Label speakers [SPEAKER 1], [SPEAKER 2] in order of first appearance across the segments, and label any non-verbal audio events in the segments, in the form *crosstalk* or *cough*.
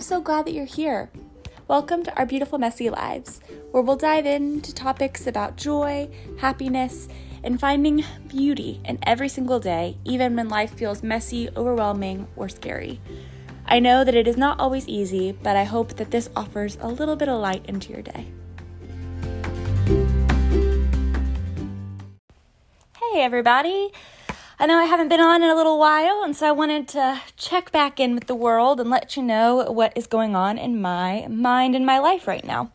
[SPEAKER 1] I'm so glad that you're here. Welcome to our beautiful, messy lives, where we'll dive into topics about joy, happiness, and finding beauty in every single day, even when life feels messy, overwhelming, or scary. I know that it is not always easy, but I hope that this offers a little bit of light into your day. Hey, everybody. I know I haven't been on in a little while, and so I wanted to check back in with the world and let you know what is going on in my mind and my life right now.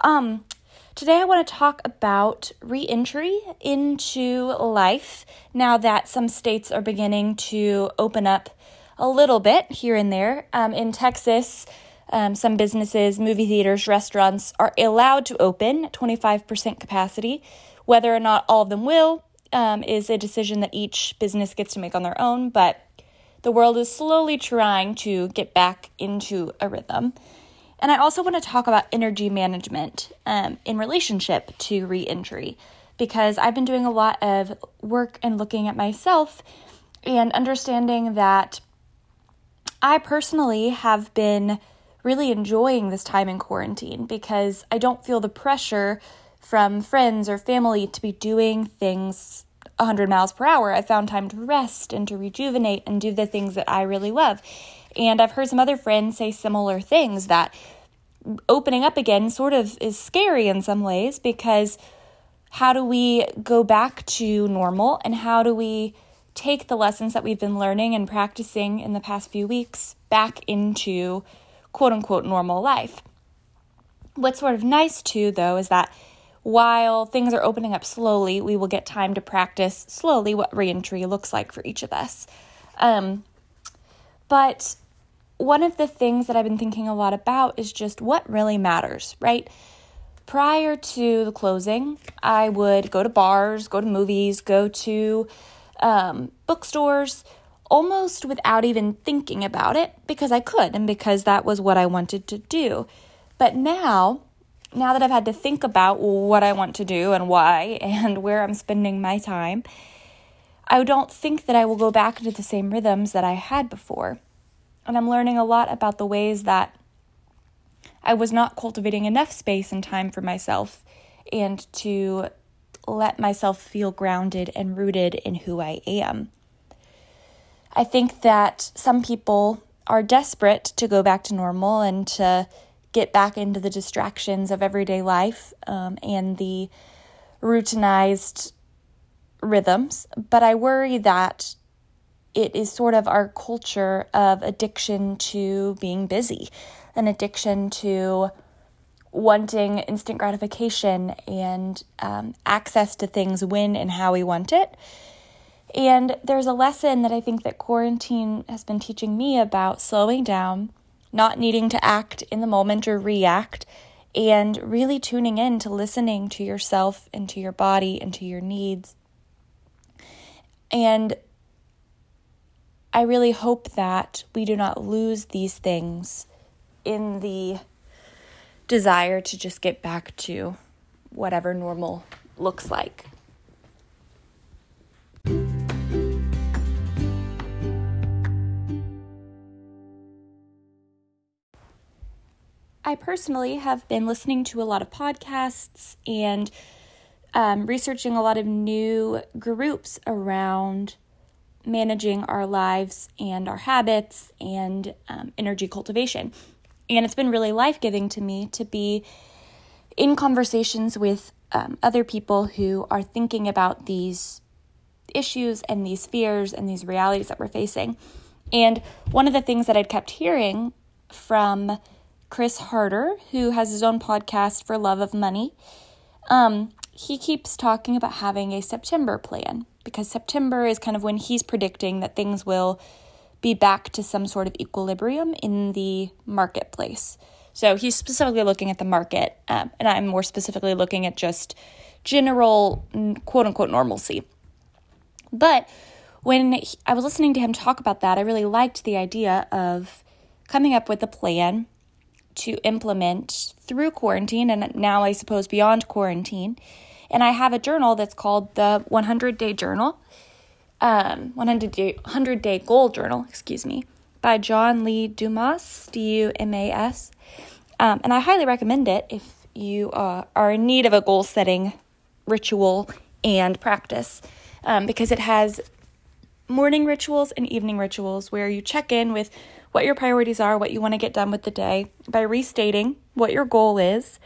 [SPEAKER 1] Um, today I want to talk about reentry into life now that some states are beginning to open up a little bit here and there. Um, in Texas, um, some businesses, movie theaters, restaurants are allowed to open 25% capacity. Whether or not all of them will um, is a decision that each business gets to make on their own, but the world is slowly trying to get back into a rhythm. And I also want to talk about energy management um, in relationship to reentry because I've been doing a lot of work and looking at myself and understanding that I personally have been really enjoying this time in quarantine because I don't feel the pressure from friends or family to be doing things 100 miles per hour. I found time to rest and to rejuvenate and do the things that I really love. And I've heard some other friends say similar things that opening up again sort of is scary in some ways because how do we go back to normal and how do we take the lessons that we've been learning and practicing in the past few weeks back into quote unquote normal life? What's sort of nice too, though, is that while things are opening up slowly, we will get time to practice slowly what reentry looks like for each of us. Um, but one of the things that I've been thinking a lot about is just what really matters, right? Prior to the closing, I would go to bars, go to movies, go to um, bookstores almost without even thinking about it because I could and because that was what I wanted to do. But now, now that I've had to think about what I want to do and why and where I'm spending my time, I don't think that I will go back into the same rhythms that I had before. And I'm learning a lot about the ways that I was not cultivating enough space and time for myself and to let myself feel grounded and rooted in who I am. I think that some people are desperate to go back to normal and to get back into the distractions of everyday life um, and the routinized rhythms. But I worry that it is sort of our culture of addiction to being busy, an addiction to wanting instant gratification and um, access to things when and how we want it. And there's a lesson that I think that quarantine has been teaching me about slowing down not needing to act in the moment or react, and really tuning in to listening to yourself and to your body and to your needs. And I really hope that we do not lose these things in the desire to just get back to whatever normal looks like. I personally have been listening to a lot of podcasts and um, researching a lot of new groups around managing our lives and our habits and um, energy cultivation. And it's been really life giving to me to be in conversations with um, other people who are thinking about these issues and these fears and these realities that we're facing. And one of the things that I'd kept hearing from Chris Harder, who has his own podcast for Love of Money. Um, he keeps talking about having a September plan because September is kind of when he's predicting that things will be back to some sort of equilibrium in the marketplace. So he's specifically looking at the market, um, and I'm more specifically looking at just general quote unquote normalcy. But when he, I was listening to him talk about that, I really liked the idea of coming up with a plan to implement through quarantine and now I suppose beyond quarantine. And I have a journal that's called the 100 Day Journal, um, 100 Day 100 Day Goal Journal, excuse me. by John Lee Dumas, D U M A S. Um, and I highly recommend it if you uh, are in need of a goal setting ritual and practice um, because it has morning rituals and evening rituals where you check in with what your priorities are, what you want to get done with the day by restating what your goal is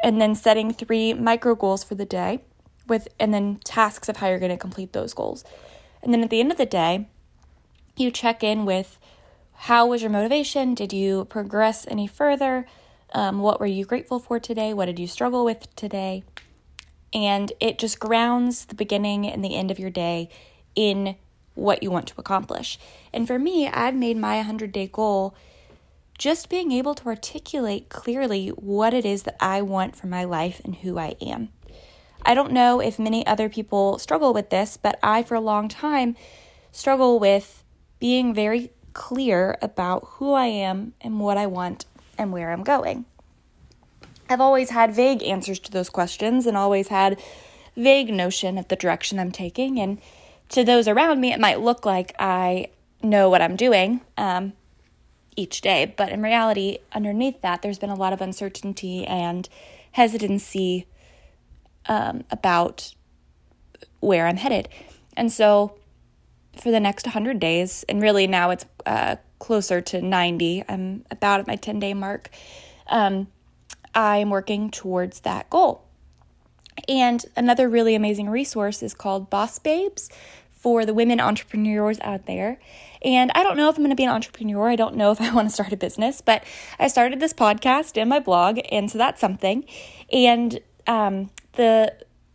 [SPEAKER 1] and then setting three micro goals for the day with and then tasks of how you're going to complete those goals. And then at the end of the day, you check in with how was your motivation? Did you progress any further? Um, what were you grateful for today? What did you struggle with today? And it just grounds the beginning and the end of your day in what you want to accomplish. And for me, I've made my 100 day goal just being able to articulate clearly what it is that I want for my life and who I am. I don't know if many other people struggle with this, but I, for a long time, struggle with being very clear about who I am and what I want and where I'm going. I've always had vague answers to those questions and always had vague notion of the direction I'm taking. And to those around me, it might look like I know what I'm doing um, each day. But in reality, underneath that, there's been a lot of uncertainty and hesitancy um, about where I'm headed. And so for the next 100 days, and really now it's uh, closer to 90, I'm about at my 10 day mark, um, I'm working towards that goal. And another really amazing resource is called Boss Babes for the women entrepreneurs out there. And I don't know if I'm going to be an entrepreneur. I don't know if I *laughs* want to start a business, but I started this podcast and my blog, and so that's something. And um, the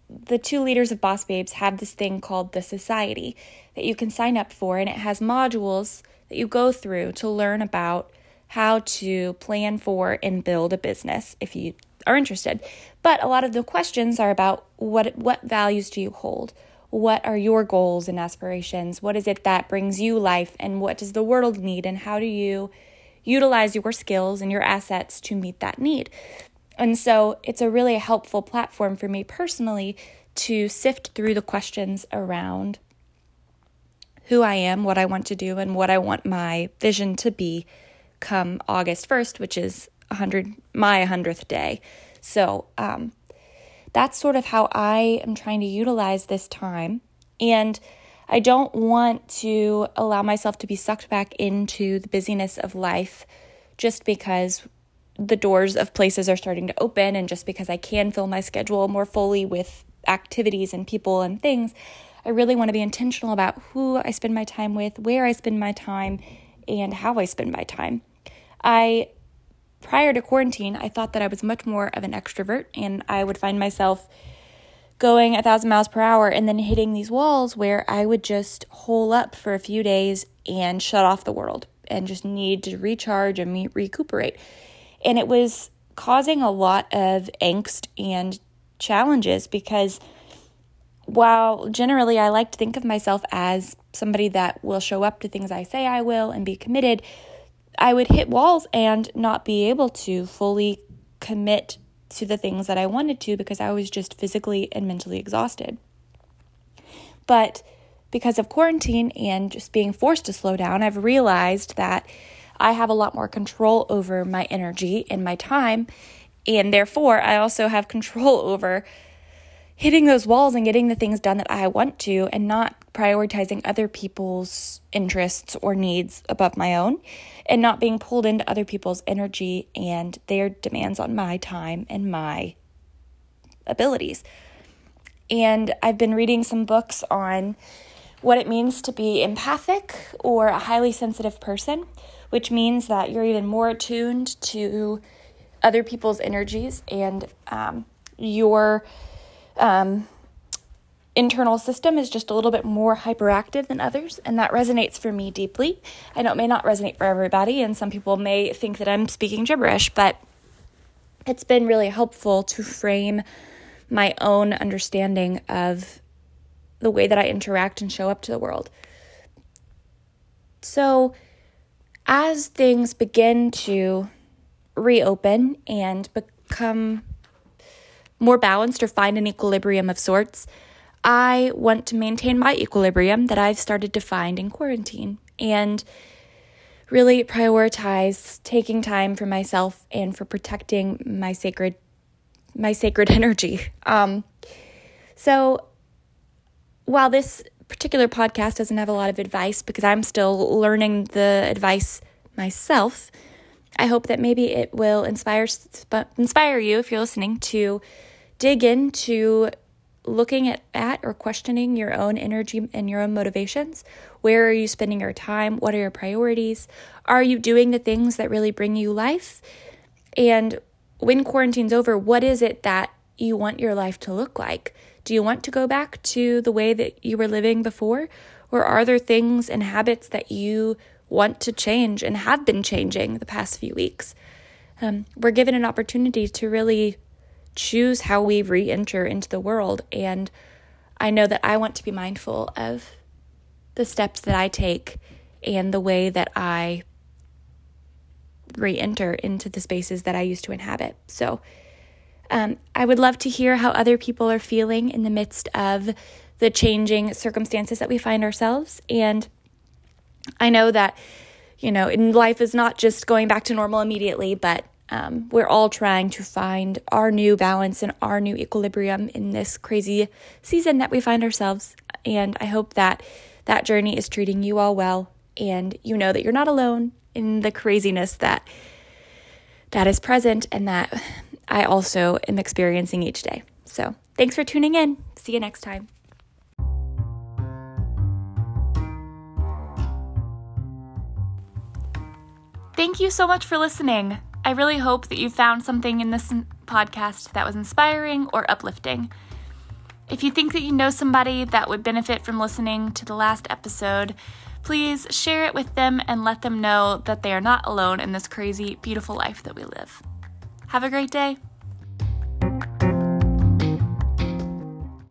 [SPEAKER 1] the two leaders of Boss Babes have this thing called the Society that you can sign up for, and it has modules that you go through to learn about how to plan for and build a business if you are interested. But a lot of the questions are about what what values do you hold? What are your goals and aspirations? What is it that brings you life and what does the world need and how do you utilize your skills and your assets to meet that need? And so it's a really helpful platform for me personally to sift through the questions around who I am, what I want to do, and what I want my vision to be come August 1st, which is 100 my 100th day. So, um, that's sort of how I am trying to utilize this time. And I don't want to allow myself to be sucked back into the busyness of life just because the doors of places are starting to open and just because I can fill my schedule more fully with activities and people and things. I really want to be intentional about who I spend my time with, where I spend my time, and how I spend my time. I prior to quarantine, I thought that I was much more of an extrovert and I would find myself going a thousand miles per hour and then hitting these walls where I would just hole up for a few days and shut off the world and just need to recharge and recuperate. And it was causing a lot of angst and challenges because while generally I like to think of myself as somebody that will show up to things I say I will and be committed, I would hit walls and not be able to fully commit to the things that I wanted to because I was just physically and mentally exhausted. But because of quarantine and just being forced to slow down, I've realized that I have a lot more control over my energy and my time. And therefore, I also have control *laughs* over hitting those walls and getting the things done that I want to and not prioritizing other people's interests or needs above my own and not being pulled into other people's energy and their demands on my time and my abilities. And I've been reading some books on what it means to be empathic or a highly sensitive person, which means that you're even more attuned to other people's energies and um, your um, internal system is just a little bit more hyperactive than others, and that resonates for me deeply. I know it may not resonate for everybody, and some people may think that I'm speaking gibberish, but it's been really helpful to frame my own understanding of the way that I interact and show up to the world. So, as things begin to reopen and become more balanced or find an equilibrium of sorts, I want to maintain my equilibrium that I've started to find in quarantine. And really prioritize taking time for myself and for protecting my sacred my sacred *laughs* energy. Um, so while this particular podcast doesn't have a lot of advice because I'm still learning the advice myself, I hope that maybe it will inspire inspire you if you're listening to dig into looking at, at or questioning your own energy and your own motivations. Where are you spending your time? What are your priorities? Are you doing the things that really bring you life? And when quarantine's over, what is it that you want your life to look like? Do you want to go back to the way that you were living before? Or are there things and habits that you want to change and have been changing the past few weeks? Um, we're given an opportunity to really choose how we re enter into the world. And I know that I want to be mindful of the steps that I take and the way that I re enter into the spaces that I used to inhabit. So, um, I would love to hear how other people are feeling in the midst of the changing circumstances that we find ourselves. And I know that, you know, in life is not just going back to normal immediately, but um, we're all trying to find our new balance and our new equilibrium in this crazy season that we find ourselves. And I hope that that journey is treating you all well and you know that you're not alone in the craziness that that is present and that I also am experiencing each day. So, thanks for tuning in. See you next time. Thank you so much for listening. I really hope that you found something in this podcast that was inspiring or uplifting. If you think that you know somebody that would benefit from listening to the last episode, please share it with them and let them know that they are not alone in this crazy, beautiful life that we live. Have a great day.